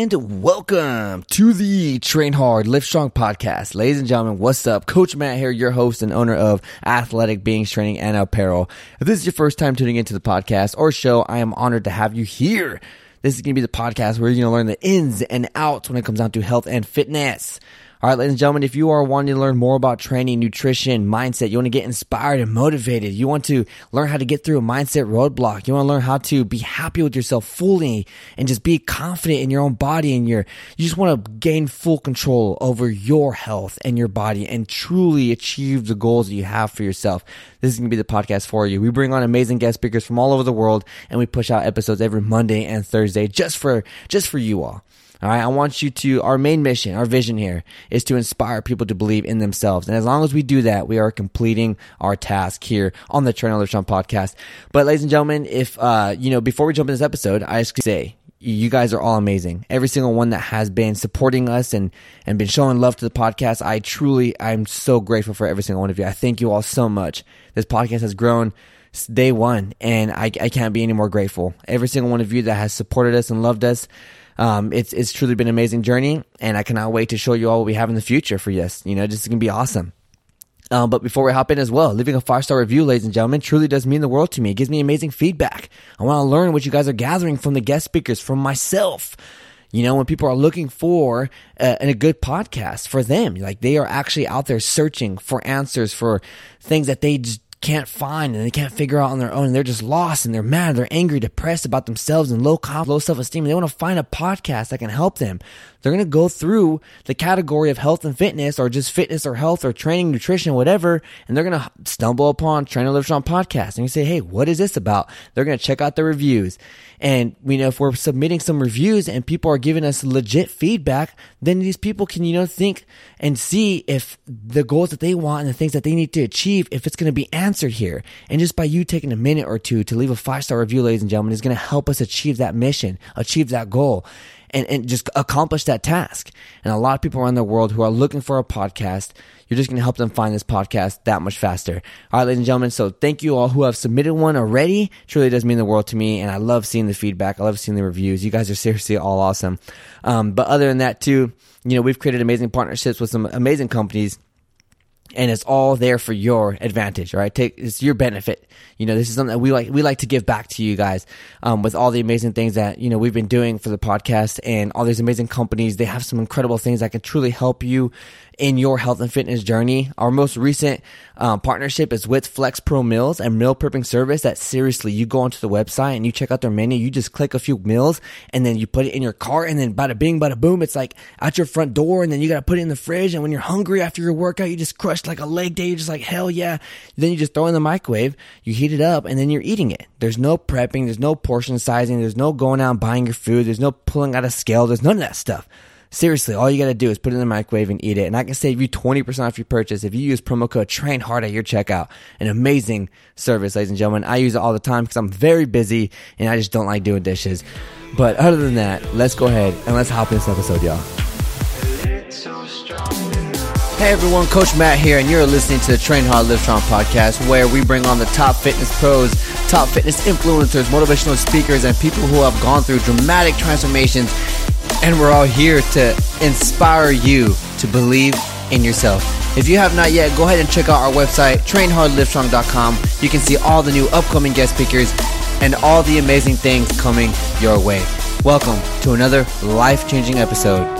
and welcome to the Train Hard, Live Strong podcast. Ladies and gentlemen, what's up? Coach Matt here, your host and owner of Athletic Beings Training and Apparel. If this is your first time tuning into the podcast or show, I am honored to have you here. This is going to be the podcast where you're going to learn the ins and outs when it comes down to health and fitness. All right, ladies and gentlemen, if you are wanting to learn more about training, nutrition, mindset, you want to get inspired and motivated, you want to learn how to get through a mindset roadblock, you want to learn how to be happy with yourself fully and just be confident in your own body and your, you just want to gain full control over your health and your body and truly achieve the goals that you have for yourself. This is going to be the podcast for you. We bring on amazing guest speakers from all over the world and we push out episodes every Monday and Thursday just for, just for you all. All right. I want you to, our main mission, our vision here is to inspire people to believe in themselves. And as long as we do that, we are completing our task here on the Train Live podcast. But ladies and gentlemen, if, uh, you know, before we jump in this episode, I just say, you guys are all amazing. Every single one that has been supporting us and, and been showing love to the podcast. I truly, I'm so grateful for every single one of you. I thank you all so much. This podcast has grown day one and I, I can't be any more grateful. Every single one of you that has supported us and loved us. Um, it's it's truly been an amazing journey, and I cannot wait to show you all what we have in the future for you. You know, this is gonna be awesome. Um, but before we hop in as well, leaving a five star review, ladies and gentlemen, truly does mean the world to me. It gives me amazing feedback. I want to learn what you guys are gathering from the guest speakers, from myself. You know, when people are looking for a, a good podcast for them, like they are actually out there searching for answers for things that they just can't find and they can't figure out on their own and they're just lost and they're mad, they're angry, depressed about themselves and low low self-esteem. They want to find a podcast that can help them. They're going to go through the category of health and fitness or just fitness or health or training, nutrition, whatever. And they're going to stumble upon Train to Live Strong podcast and you say, Hey, what is this about? They're going to check out the reviews. And you know, if we're submitting some reviews and people are giving us legit feedback, then these people can, you know, think and see if the goals that they want and the things that they need to achieve, if it's going to be answered here. And just by you taking a minute or two to leave a five star review, ladies and gentlemen, is going to help us achieve that mission, achieve that goal and, and just accomplish that task. And a lot of people around the world who are looking for a podcast, you're just going to help them find this podcast that much faster. All right, ladies and gentlemen. So thank you all who have submitted one already. Truly does mean the world to me. And I love seeing the feedback. I love seeing the reviews. You guys are seriously all awesome. Um, but other than that too, you know, we've created amazing partnerships with some amazing companies and it's all there for your advantage, right? Take it's your benefit. You know, this is something that we like. We like to give back to you guys um, with all the amazing things that you know we've been doing for the podcast and all these amazing companies. They have some incredible things that can truly help you in your health and fitness journey. Our most recent um, partnership is with Flex Pro Meals and meal prepping service. That seriously, you go onto the website and you check out their menu. You just click a few meals and then you put it in your cart and then bada bing, bada boom, it's like at your front door and then you got to put it in the fridge. And when you're hungry after your workout, you just crush like a leg day. You're just like, hell yeah. Then you just throw in the microwave, you heat it up and then you're eating it. There's no prepping. There's no portion sizing. There's no going out and buying your food. There's no pulling out a scale. There's none of that stuff. Seriously, all you got to do is put it in the microwave and eat it. And I can save you 20% off your purchase if you use promo code train hard at your checkout. An amazing service, ladies and gentlemen. I use it all the time because I'm very busy and I just don't like doing dishes. But other than that, let's go ahead and let's hop in this episode, y'all. Hey everyone, Coach Matt here, and you're listening to the Train Hard Live Strong podcast, where we bring on the top fitness pros, top fitness influencers, motivational speakers, and people who have gone through dramatic transformations and we're all here to inspire you to believe in yourself. If you have not yet, go ahead and check out our website, trainhardlivestrong.com. You can see all the new upcoming guest speakers and all the amazing things coming your way. Welcome to another life changing episode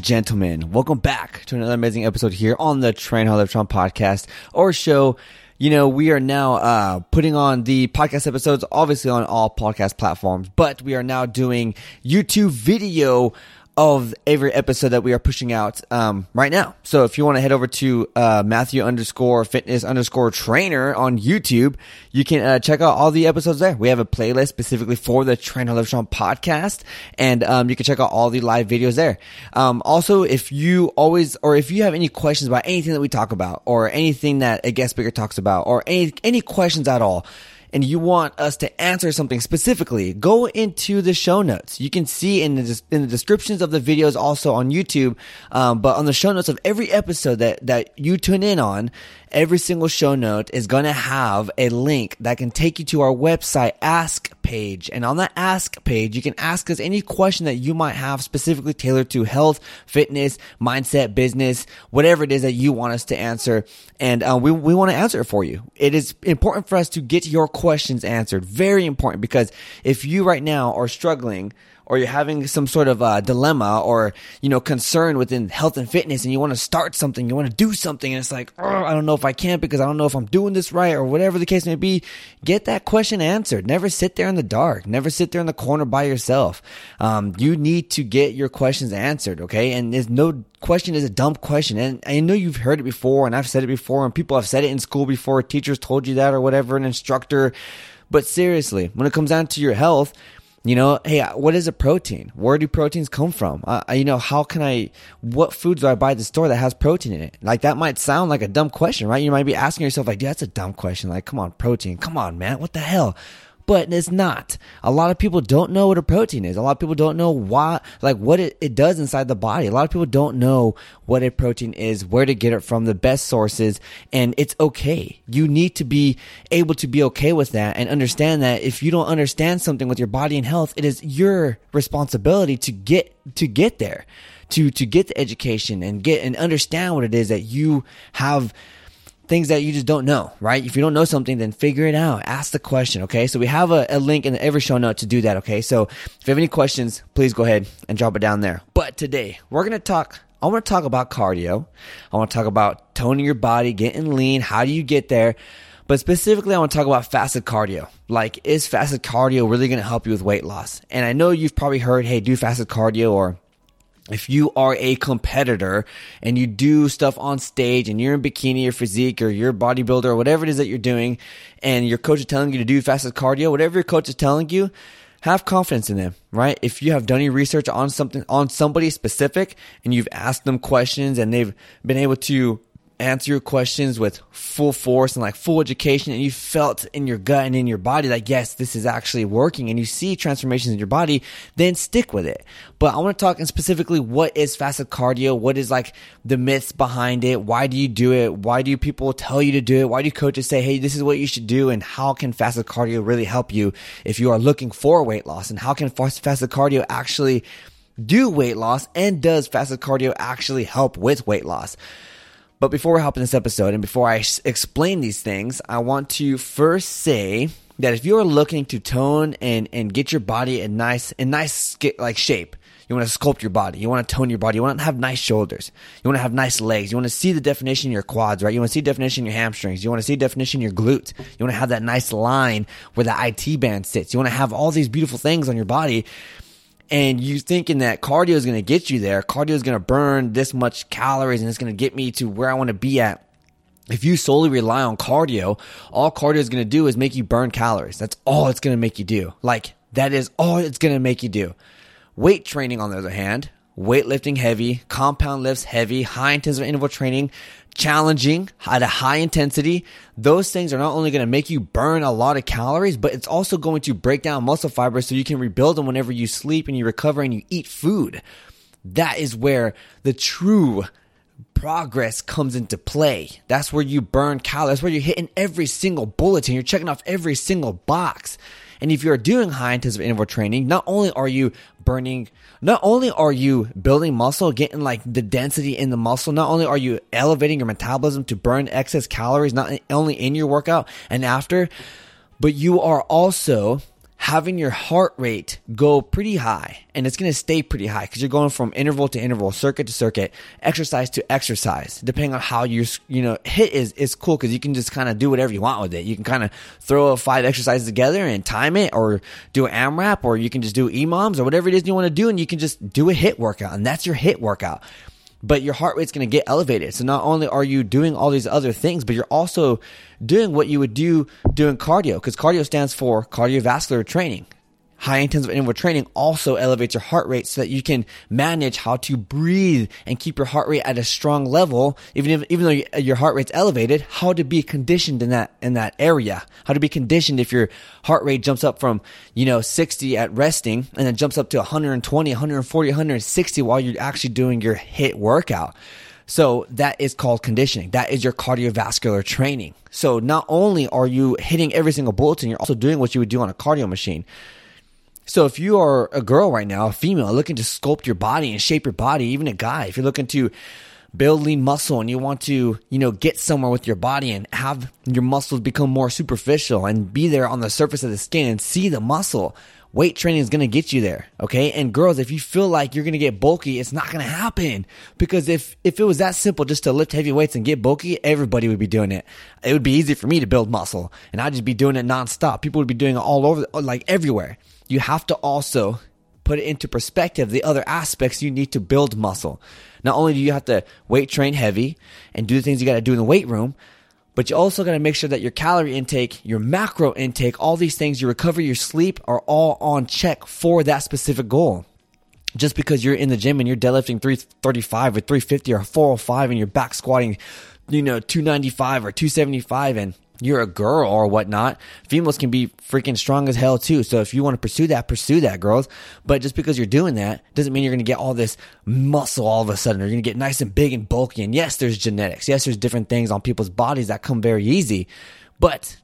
gentlemen, welcome back to another amazing episode here on the Train Hard Live Strong podcast or show. You know, we are now uh, putting on the podcast episodes, obviously on all podcast platforms, but we are now doing YouTube video of every episode that we are pushing out um, right now. So if you want to head over to uh, Matthew underscore fitness underscore trainer on YouTube, you can uh, check out all the episodes there. We have a playlist specifically for the Trainer Strong podcast, and um, you can check out all the live videos there. Um, also, if you always or if you have any questions about anything that we talk about, or anything that a guest speaker talks about, or any any questions at all and you want us to answer something specifically, go into the show notes. You can see in the in the descriptions of the videos also on YouTube, um, but on the show notes of every episode that that you tune in on, every single show note is going to have a link that can take you to our website ask page. And on that ask page, you can ask us any question that you might have specifically tailored to health, fitness, mindset, business, whatever it is that you want us to answer. And uh, we, we want to answer it for you. It is important for us to get your questions answered. Very important because if you right now are struggling or you're having some sort of uh, dilemma or you know concern within health and fitness and you want to start something you want to do something and it's like oh, i don't know if i can't because i don't know if i'm doing this right or whatever the case may be get that question answered. Never sit there in the dark. Never sit there in the corner by yourself. Um, you need to get your questions answered okay? And there's no question is a dumb question. And i know you've heard it before and i've said it before and people have said it in school before. Teachers told you that or whatever an instructor. But seriously when it comes down to your health you know, hey, what is a protein? Where do proteins come from? Uh, you know, how can I, what foods do I buy at the store that has protein in it? Like that might sound like a dumb question, right? You might be asking yourself like, dude, that's a dumb question. Like, come on, protein. Come on, man. What the hell? But it's not. A lot of people don't know what a protein is. A lot of people don't know why, like what it, it does inside the body. A lot of people don't know what a protein is, where to get it from, the best sources, and it's okay. You need to be able to be okay with that and understand that if you don't understand something with your body and health, it is your responsibility to get, to get there. To, to get the education and get and understand what it is that you have things that you just don't know, right? If you don't know something, then figure it out. Ask the question, okay? So we have a, a, link in every show note to do that, okay? So if you have any questions, please go ahead and drop it down there. But today, we're gonna talk, I wanna talk about cardio. I wanna talk about toning your body, getting lean. How do you get there? But specifically, I want to talk about fasted cardio. Like, is fasted cardio really going to help you with weight loss? And I know you've probably heard, hey, do fasted cardio or if you are a competitor and you do stuff on stage and you're in bikini or physique or you're a bodybuilder or whatever it is that you're doing and your coach is telling you to do fasted cardio, whatever your coach is telling you, have confidence in them, right? If you have done any research on something, on somebody specific and you've asked them questions and they've been able to answer your questions with full force and like full education and you felt in your gut and in your body like yes this is actually working and you see transformations in your body then stick with it. But i want to talk in specifically what is fasted cardio? What is like the myths behind it? Why do you do it? Why do people tell you to do it? Why do coaches say hey this is what you should do and how can fasted cardio really help you if you are looking for weight loss? And how can fasted cardio actually do weight loss? And does fasted cardio actually help with weight loss but before we hop in this episode and before I explain these things, I want to first say that if you're looking to tone and, and get your body in nice, in nice like shape, you want to sculpt your body. You want to tone your body. You want to have nice shoulders. You want to have nice legs. You want to see the definition in your quads, right? You want to see definition in your hamstrings. You want to see definition in your glutes. You want to have that nice line where the IT band sits. You want to have all these beautiful things on your body and you thinking that cardio is going to get you there, cardio is going to burn this much calories and it's going to get me to where I want to be at. If you solely rely on cardio, all cardio is going to do is make you burn calories. That's all it's going to make you do. Like that is all it's going to make you do. Weight training, on the other hand, weightlifting heavy, compound lifts heavy, high intensity interval training, challenging at a high intensity, those things are not only going to make you burn a lot of calories, but it's also going to break down muscle fibers so you can rebuild them whenever you sleep and you recover and you eat food. That is where the true progress comes into play. That's where you burn calories. That's where you're hitting every single bulletin. You're checking off every single box. And if you're doing high intensity interval training, not only are you burning, not only are you building muscle, getting like the density in the muscle, not only are you elevating your metabolism to burn excess calories, not only in your workout and after, but you are also having your heart rate go pretty high and it's going to stay pretty high because you're going from interval to interval circuit to circuit exercise to exercise depending on how you you know HIIT is is cool because you can just kind of do whatever you want with it. You can kind of throw five exercises together and time it or do an amrap or you can just do EMOMs or whatever it is you want to do and you can just do a HIIT workout and that's your HIIT workout but your heart rate's going to get elevated. So not only are you doing all these other things, but you're also doing what you would do doing cardio because cardio stands for cardiovascular training. High intensive interval training also elevates your heart rate so that you can manage how to breathe and keep your heart rate at a strong level even if even though your heart rate's elevated how to be conditioned in that in that area how to be conditioned if your heart rate jumps up from you know 60 at resting and then jumps up to 120 140 160 while you're actually doing your HIIT workout so that is called conditioning. That is your cardiovascular training. So not only are you hitting every single bulletin, you're also doing what you would do on a cardio machine. So if you are a girl right now, a female looking to sculpt your body and shape your body, even a guy, if you're looking to build lean muscle and you want to, you know, get somewhere with your body and have your muscles become more superficial and be there on the surface of the skin and see the muscle, weight training is going to get you there. Okay. And girls, if you feel like you're going to get bulky, it's not going to happen because if, if it was that simple just to lift heavy weights and get bulky, everybody would be doing it. It would be easy for me to build muscle and I'd just be doing it nonstop. People would be doing it all over, like everywhere you have to also put it into perspective the other aspects you need to build muscle. Not only do you have to weight train heavy and do the things you got to do in the weight room, but you also got to make sure that your calorie intake, your macro intake, all these things, your recovery, your sleep are all on check for that specific goal. Just because you're in the gym and you're deadlifting 335 or 350 or 405 and you're back squatting, you know, 295 or 275 and you're a girl or whatnot, females can be freaking strong as hell too. So if you want to pursue that, pursue that, girls. But just because you're doing that doesn't mean you're going to get all this muscle all of a sudden. You're going to get nice and big and bulky. And yes, there's genetics. Yes, there's different things on people's bodies that come very easy. But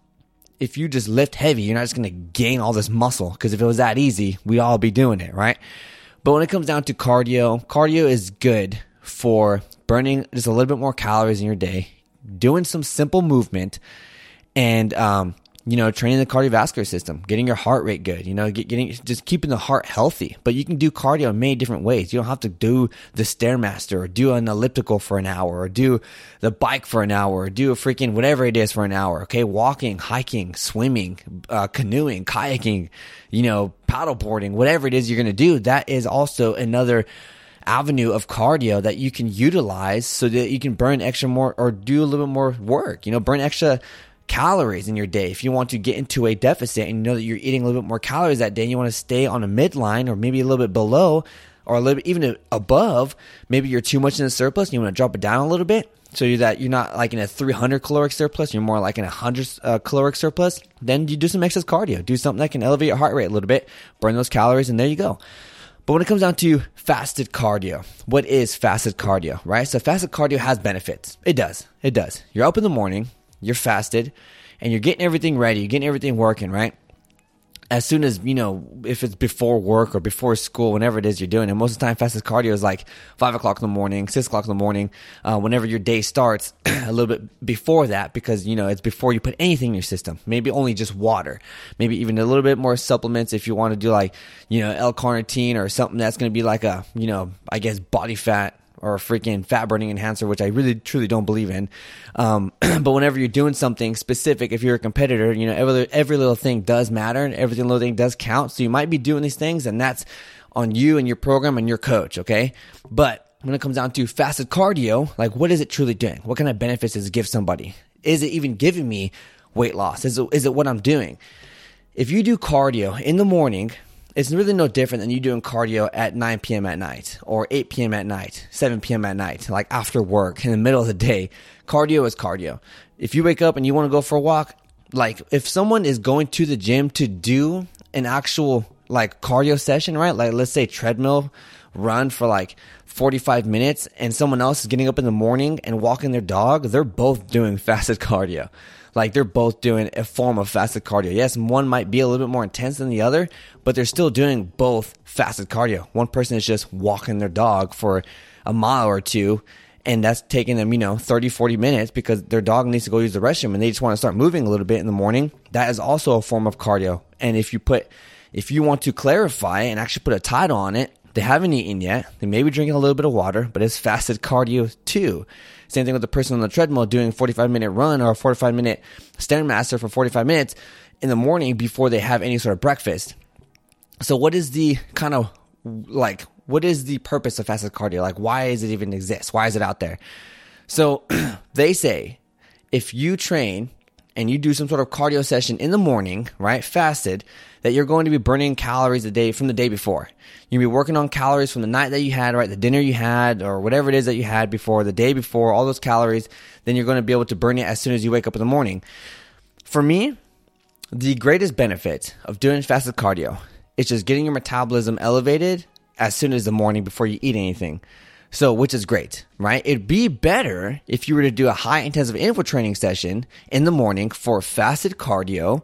if you just lift heavy, you're not just going to gain all this muscle. Because if it was that easy, we'd all be doing it, right? But when it comes down to cardio, cardio is good for burning just a little bit more calories in your day, doing some simple movement and um, you know, training the cardiovascular system, getting your heart rate good, you know, get, getting just keeping the heart healthy. But you can do cardio in many different ways. You don't have to do the stairmaster or do an elliptical for an hour or do the bike for an hour or do a freaking whatever it is for an hour. Okay, walking, hiking, swimming, uh, canoeing, kayaking, you know, paddleboarding, whatever it is you're going to do. That is also another avenue of cardio that you can utilize so that you can burn extra more or do a little bit more work. You know, burn extra calories in your day. If you want to get into a deficit and you know that you're eating a little bit more calories that day, and you want to stay on a midline or maybe a little bit below or a little bit even above, maybe you're too much in the surplus and you want to drop it down a little bit. So you're that you're not like in a 300 caloric surplus, you're more like in a 100 uh, caloric surplus. Then you do some excess cardio, do something that can elevate your heart rate a little bit, burn those calories, and there you go. But when it comes down to fasted cardio, what is fasted cardio, right? So fasted cardio has benefits. It does. It does. You're up in the morning, you're fasted, and you're getting everything ready, you're getting everything working, right? As soon as, you know, if it's before work or before school, whenever it is you're doing it, most of the time fasted cardio is like 5 o'clock in the morning, 6 o'clock in the morning, uh, whenever your day starts, a little bit before that, because, you know, it's before you put anything in your system. Maybe only just water. Maybe even a little bit more supplements if you want to do like, you know, L-carnitine or something that's going to be like a, you know, I guess body fat or a freaking fat burning enhancer, which I really truly don't believe in. Um, but whenever you're doing something specific, if you're a competitor, you know every every little thing does matter and every little thing does count. So you might be doing these things, and that's on you and your program and your coach. Okay, but when it comes down to fasted cardio, like what is it truly doing? What kind of benefits does it give somebody? Is it even giving me weight loss? Is it, is it what I'm doing? If you do cardio in the morning, it's really no different than you doing cardio at 9 p.m. at night or 8 p.m. at night, 7 p.m. at night, like after work in the middle of the day. Cardio is cardio. If you wake up and you want to go for a walk, like if someone is going to the gym to do an actual like cardio session, right? Like let's say treadmill run for like 45 minutes and someone else is getting up in the morning and walking their dog, they're both doing fasted cardio. Like they're both doing a form of fasted cardio. Yes, one might be a little bit more intense than the other, but they're still doing both fasted cardio. One person is just walking their dog for a mile or two and that's taking them, you know, 30, 40 minutes because their dog needs to go use the restroom and they just want to start moving a little bit in the morning. That is also a form of cardio. And if you put, if you want to clarify and actually put a title on it, they haven't eaten yet. They may be drinking a little bit of water, but it's fasted cardio too. Same thing with the person on the treadmill doing a 45 minute run or a 45 minute stairmaster for 45 minutes in the morning before they have any sort of breakfast. So what is the kind of like what is the purpose of fasted cardio? Like why does it even exist? Why is it out there? So they say if you train and you do some sort of cardio session in the morning, right? Fasted, that you're going to be burning calories the day from the day before. You'll be working on calories from the night that you had, right? The dinner you had or whatever it is that you had before, the day before, all those calories. Then you're going to be able to burn it as soon as you wake up in the morning. For me, the greatest benefit of doing fasted cardio is just getting your metabolism elevated as soon as the morning before you eat anything. So, which is great, right? It'd be better if you were to do a high intensive interval training session in the morning for fasted cardio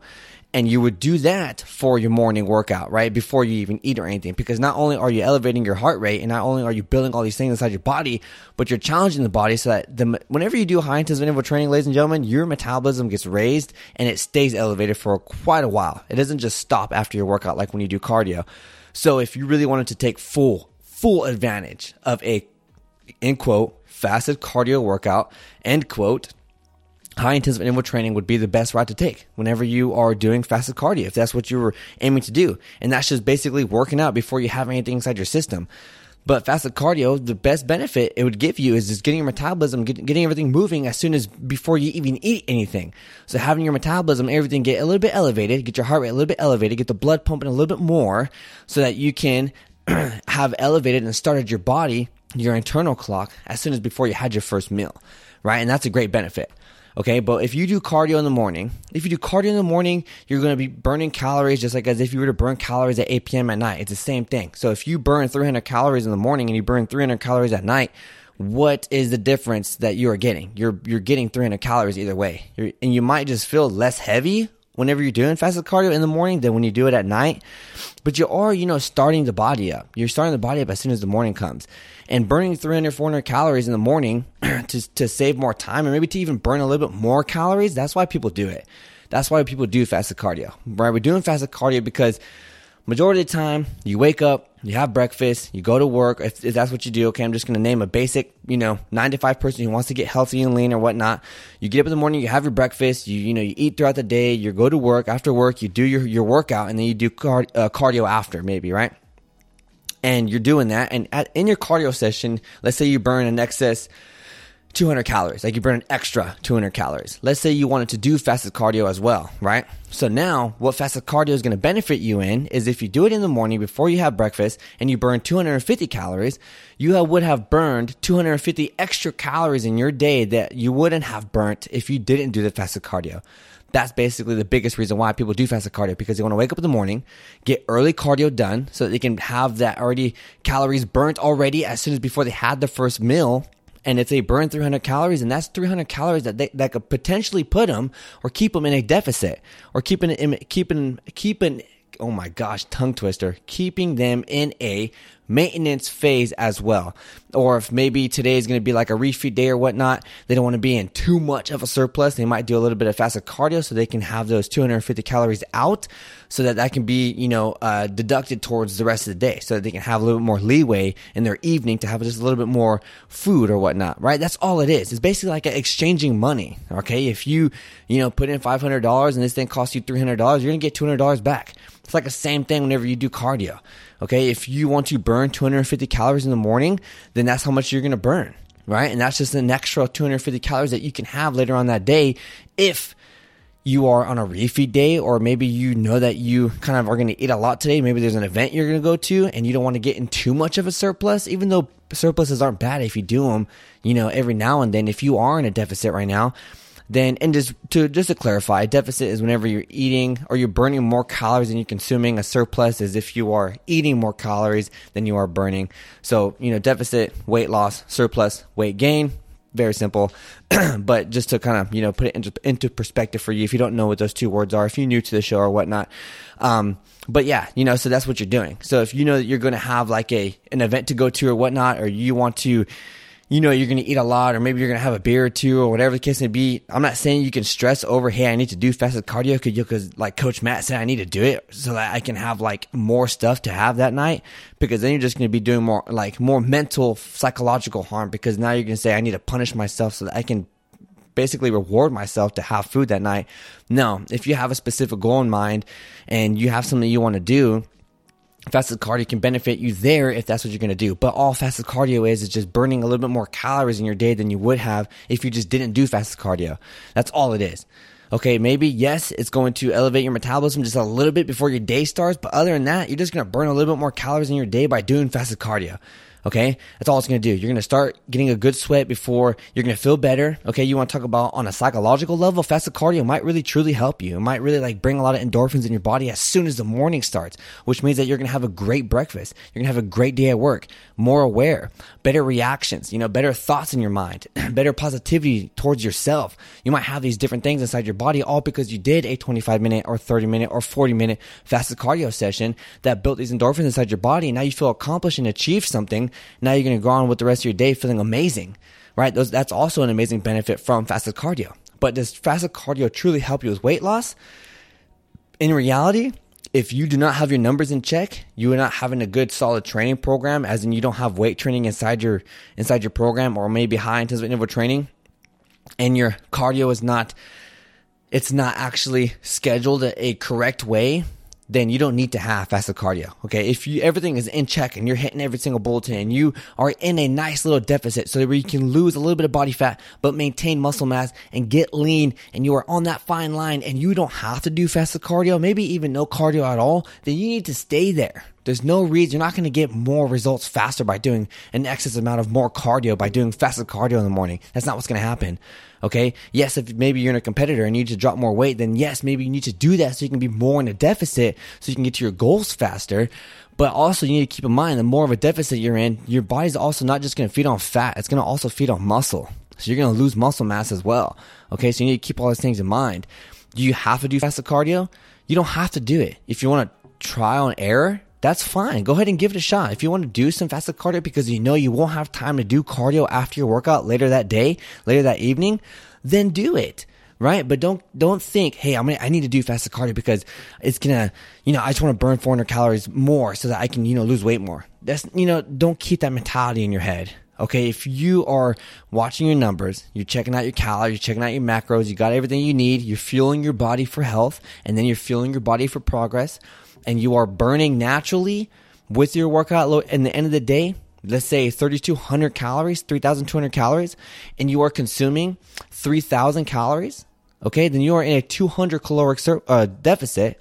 and you would do that for your morning workout, right? Before you even eat or anything. Because not only are you elevating your heart rate and not only are you building all these things inside your body, but you're challenging the body so that the, whenever you do high intensive interval training, ladies and gentlemen, your metabolism gets raised and it stays elevated for quite a while. It doesn't just stop after your workout like when you do cardio. So if you really wanted to take full, full advantage of a end quote, fasted cardio workout, end quote, high intensive interval training would be the best route to take whenever you are doing fasted cardio, if that's what you were aiming to do. And that's just basically working out before you have anything inside your system. But fasted cardio, the best benefit it would give you is just getting your metabolism, get, getting everything moving as soon as before you even eat anything. So having your metabolism, everything get a little bit elevated, get your heart rate a little bit elevated, get the blood pumping a little bit more so that you can have elevated and started your body your internal clock as soon as before you had your first meal, right? And that's a great benefit. Okay, but if you do cardio in the morning, if you do cardio in the morning, you're to be burning calories just like as if you were to burn calories at 8 p.m. at night. It's the same thing. So if you burn 300 calories in the morning and you burn 300 calories at night, what is the difference that you are getting? You're you're getting 300 calories either way, you're, and you might just feel less heavy whenever you're doing fasted cardio in the morning than when you do it at night. But you are, you know, starting the body up. You're starting the body up as soon as the morning comes. And burning 300, 400 calories in the morning to, to save more time and maybe to even burn a little bit more calories, that's why people do it. That's why people do fasted cardio, right? We're doing fasted cardio because majority of the time you wake up you have breakfast you go to work if, if that's what you do okay i'm just going to name a basic you know nine to five person who wants to get healthy and lean or whatnot you get up in the morning you have your breakfast you you know you eat throughout the day you go to work after work you do your, your workout and then you do uh, cardio after maybe right and you're doing that and at, in your cardio session let's say you burn an excess 200 calories, like you burn an extra 200 calories. Let's say you wanted to do fasted cardio as well, right? So now what fasted cardio is going to benefit you in is if you do it in the morning before you have breakfast and you burn 250 calories, you would have burned 250 extra calories in your day that you wouldn't have burnt if you didn't do the fasted cardio. That's basically the biggest reason why people do fasted cardio because they want to wake up in the morning, get early cardio done so that they can have that already calories burnt already as soon as before they had the first meal. And if they burn 300 calories, and that's 300 calories that they, that could potentially put them or keep them in a deficit or keeping in keeping keeping oh my gosh tongue twister keeping them in a maintenance phase as well. Or if maybe today is going to be like a refeed day or whatnot, they don't want to be in too much of a surplus. They might do a little bit of fasted cardio so they can have those 250 calories out so that that can be, you know, uh, deducted towards the rest of the day so that they can have a little bit more leeway in their evening to have just a little bit more food or whatnot, right? That's all it is. It's basically like exchanging money. Okay. If you, you know, put in $500 and this thing costs you $300, you're going to get $200 back. It's like the same thing whenever you do cardio. Okay. If you want to burn 250 calories in the morning, then that's how much you're going to burn. Right. And that's just an extra 250 calories that you can have later on that day if you are on a refeed day, or maybe you know that you kind of are going to eat a lot today. Maybe there's an event you're going to go to and you don't want to get in too much of a surplus, even though surpluses aren't bad if you do them, you know, every now and then. If you are in a deficit right now, then and just to just to clarify, a deficit is whenever you're eating or you're burning more calories than you're consuming. A surplus is if you are eating more calories than you are burning. So you know, deficit, weight loss, surplus, weight gain. Very simple, but just to kind of you know put it into, into perspective for you, if you don't know what those two words are, if you're new to the show or whatnot, um, but yeah, you know, so that's what you're doing. So if you know that you're going to have like a an event to go to or whatnot, or you want to you know you're going to eat a lot or maybe you're going to have a beer or two or whatever the case may be. I'm not saying you can stress over hey i need to do fasted cardio because like coach matt said i need to do it so that i can have like more stuff to have that night because then you're just going to be doing more like more mental psychological harm because now you're going to say i need to punish myself so that i can basically reward myself to have food that night. No if you have a specific goal in mind and you have something you want to do fasted cardio can benefit you there if that's what you're going to do. But all fasted cardio is is just burning a little bit more calories in your day than you would have if you just didn't do fasted cardio. That's all it is. Okay, maybe yes, it's going to elevate your metabolism just a little bit before your day starts, but other than that, you're just going to burn a little bit more calories in your day by doing fasted cardio. Okay. That's all it's going to do. You're going to start getting a good sweat before you're going to feel better. Okay. You want to talk about on a psychological level, fasted cardio might really truly help you. It might really like bring a lot of endorphins in your body as soon as the morning starts, which means that you're going to have a great breakfast. You're going to have a great day at work, more aware, better reactions, you know, better thoughts in your mind, better positivity towards yourself. You might have these different things inside your body all because you did a 25 minute or 30 minute or 40 minute fasted cardio session that built these endorphins inside your body. And now you feel accomplished and achieved something now you're going to go on with the rest of your day feeling amazing, right? Those, that's also an amazing benefit from fasted cardio. But does fasted cardio truly help you with weight loss? In reality, if you do not have your numbers in check, you are not having a good solid training program, as in you don't have weight training inside your inside your program, or maybe high intensive interval training, and your cardio is not it's not actually scheduled a correct way, then you don't need to have fasted cardio. Okay. If you, everything is in check and you're hitting every single bulletin and you are in a nice little deficit so that you can lose a little bit of body fat, but maintain muscle mass and get lean and you are on that fine line and you don't have to do fasted cardio, maybe even no cardio at all, then you need to stay there. There's no reason you're not going to get more results faster by doing an excess amount of more cardio by doing fasted cardio in the morning. That's not what's going to happen. Okay. Yes, if maybe you're in a competitor and you need to drop more weight, then yes, maybe you need to do that so you can be more in a deficit so you can get to your goals faster. But also you need to keep in mind the more of a deficit you're in, your body's also not just going to feed on fat. It's going to also feed on muscle. So you're going to lose muscle mass as well. Okay. So you need to keep all those things in mind. Do you have to do fasted cardio? You don't have to do it. If you want to try and error, that's fine. Go ahead and give it a shot. If you want to do some fasted cardio because you know you won't have time to do cardio after your workout later that day, later that evening, then do it. Right. But don't, don't think, Hey, I'm gonna, I need to do fasted cardio because it's gonna, you know, I just want to burn 400 calories more so that I can, you know, lose weight more. That's, you know, don't keep that mentality in your head. Okay, if you are watching your numbers, you're checking out your calories, you're checking out your macros, you got everything you need, you're fueling your body for health, and then you're fueling your body for progress, and you are burning naturally with your workout load, and the end of the day, let's say 3,200 calories, 3,200 calories, and you are consuming 3,000 calories, okay, then you are in a 200 caloric sur- uh, deficit,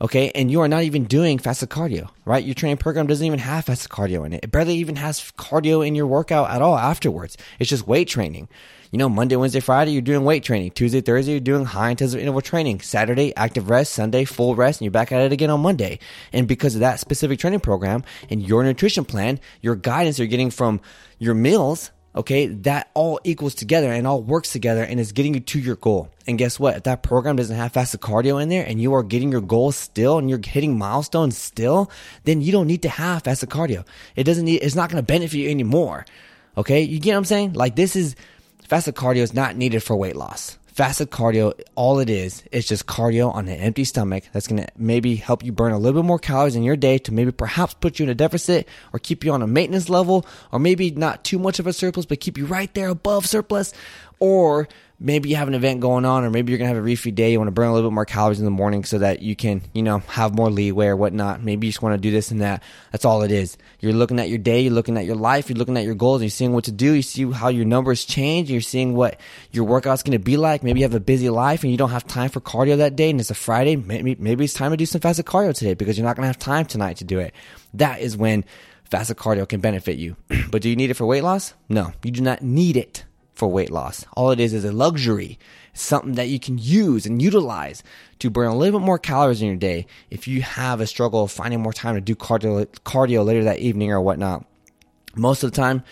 okay, and you are not even doing fasted cardio, right? Your training program doesn't even have fasted cardio in it. It barely even has cardio in your workout at all afterwards. It's just weight training. You know, Monday, Wednesday, Friday, you're doing weight training. Tuesday, Thursday, you're doing high intensive interval training. Saturday, active rest. Sunday, full rest, and you're back at it again on Monday. And because of that specific training program and your nutrition plan, your guidance you're getting from your meals, okay, that all equals together and all works together and is getting you to your goal. And guess what? If that program doesn't have fasted cardio in there and you are getting your goals still and you're hitting milestones still, then you don't need to have fasted cardio. It doesn't need, it's not going to benefit you anymore. Okay. You get what I'm saying? Like this is, Fasted cardio is not needed for weight loss. Fasted cardio, all it is, is just cardio on an empty stomach that's going to maybe help you burn a little bit more calories in your day to maybe perhaps put you in a deficit or keep you on a maintenance level or maybe not too much of a surplus, but keep you right there above surplus. Or maybe you have an event going on, or maybe you're gonna have a refeed day. You want to burn a little bit more calories in the morning so that you can, you know, have more leeway or whatnot. Maybe you just want to do this and that. That's all it is. You're looking at your day, you're looking at your life, you're looking at your goals, and you're seeing what to do. You see how your numbers change. You're seeing what your workout's gonna be like. Maybe you have a busy life and you don't have time for cardio that day, and it's a Friday. Maybe maybe it's time to do some fasted cardio today because you're not gonna have time tonight to do it. That is when fasted cardio can benefit you. but do you need it for weight loss? No, you do not need it for weight loss. All it is is a luxury, something that you can use and utilize to burn a little bit more calories in your day if you have a struggle of finding more time to do cardio, cardio later that evening or whatnot. Most of the time,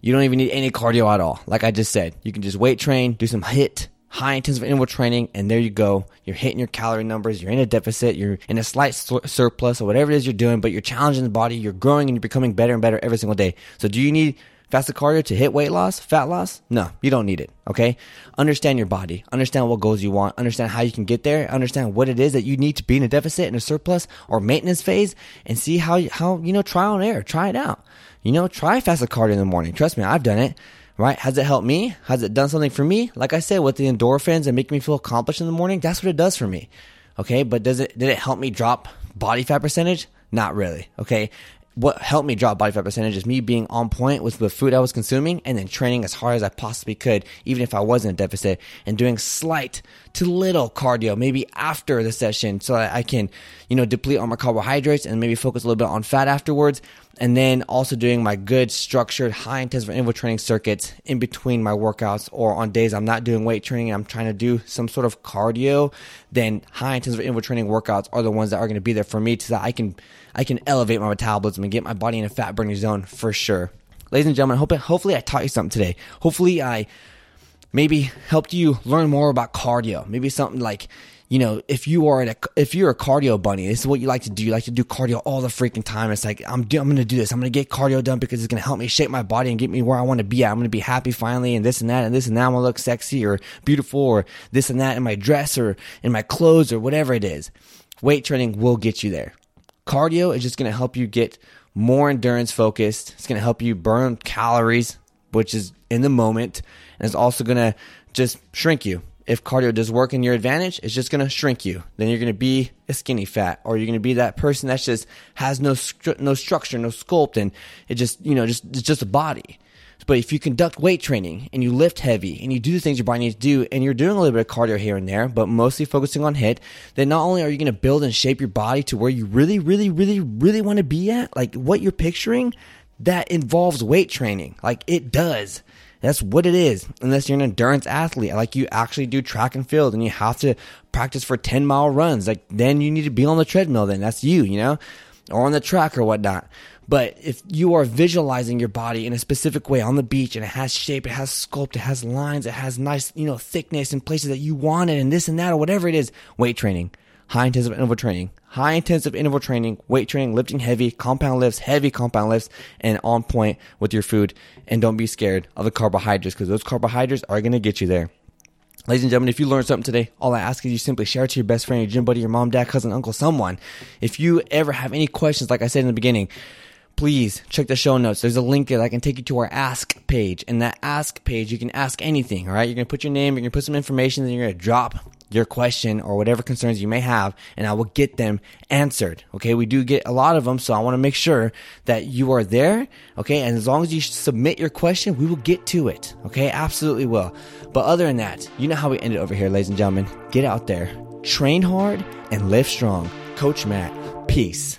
you don't even need any cardio at all. Like I just said, you can just weight train, do some HIIT, high intensive interval training, and there you go. You're hitting your calorie numbers. You're in a deficit. You're in a slight surplus or whatever it is you're doing, but you're challenging the body. You're growing and you're becoming better and better every single day. So do you need Fasted cardio to hit weight loss, fat loss? No, you don't need it. Okay. Understand your body. Understand what goals you want. Understand how you can get there. Understand what it is that you need to be in a deficit, in a surplus or maintenance phase and see how, how, you know, trial and error. Try it out. You know, try fasted cardio in the morning. Trust me, I've done it. Right? Has it helped me? Has it done something for me? Like I said, with the endorphins and making me feel accomplished in the morning, that's what it does for me. Okay. But does it, did it help me drop body fat percentage? Not really. Okay what helped me drop body fat percentage is me being on point with the food I was consuming and then training as hard as I possibly could, even if I was in a deficit, and doing slight to little cardio, maybe after the session, so that I can, you know, deplete all my carbohydrates and maybe focus a little bit on fat afterwards. And then also doing my good structured high intensity interval training circuits in between my workouts or on days I'm not doing weight training and I'm trying to do some sort of cardio, then high intensity interval training workouts are the ones that are going to be there for me so that I can I can elevate my metabolism and get my body in a fat burning zone for sure. Ladies and gentlemen, hope, hopefully I taught you something today. Hopefully I maybe helped you learn more about cardio. Maybe something like, you know, if you are a, if you're a cardio bunny, this is what you like to do. You like to do cardio all the freaking time. It's like I'm do, I'm going to do this. I'm going to get cardio done because it's going to help me shape my body and get me where I want to be at. I'm going to be happy finally, and this and that and this and that. I'm going to look sexy or beautiful or this and that in my dress or in my clothes or whatever it is. Weight training will get you there. Cardio is just going to help you get more endurance focused. It's going to help you burn calories, which is in the moment, and it's also going to just shrink you. If cardio does work in your advantage, it's just going to shrink you. Then you're going to be a skinny fat, or you're going to be that person that just has no no structure, no sculpt, and it just you know just it's just a body. But if you conduct weight training and you lift heavy and you do the things your body needs to do and you're doing a little bit of cardio here and there, but mostly focusing on HIIT, then not only are you going to build and shape your body to where you really, really, really, really want to be at, like what you're picturing, that involves weight training. Like it does. That's what it is. Unless you're an endurance athlete, like you actually do track and field and you have to practice for 10 mile runs, like then you need to be on the treadmill then. That's you, you know, or on the track or whatnot. But if you are visualizing your body in a specific way on the beach and it has shape, it has sculpt, it has lines, it has nice, you know, thickness in places that you want it and this and that or whatever it is, weight training, high intensive interval training, high intensive interval training, weight training, lifting heavy, compound lifts, heavy compound lifts, and on point with your food. And don't be scared of the carbohydrates because those carbohydrates are going to get you there. Ladies and gentlemen, if you learned something today, all I ask is you simply share it to your best friend, your gym buddy, your mom, dad, cousin, uncle, someone. If you ever have any questions, like I said in the beginning, please check the show notes. There's a link there that can take you to our ask page. And that ask page, you can ask anything, all right? You're going to put your name, you're going to put some information, then you're going to drop your question or whatever concerns you may have, and I will get them answered. Okay. We do get a lot of them. So I want to make sure that you are there. Okay. And as long as you submit your question, we will get to it. Okay. Absolutely will. But other than that, you know how we end it over here, ladies and gentlemen. Get out there, train hard, and live strong. Coach Matt, peace.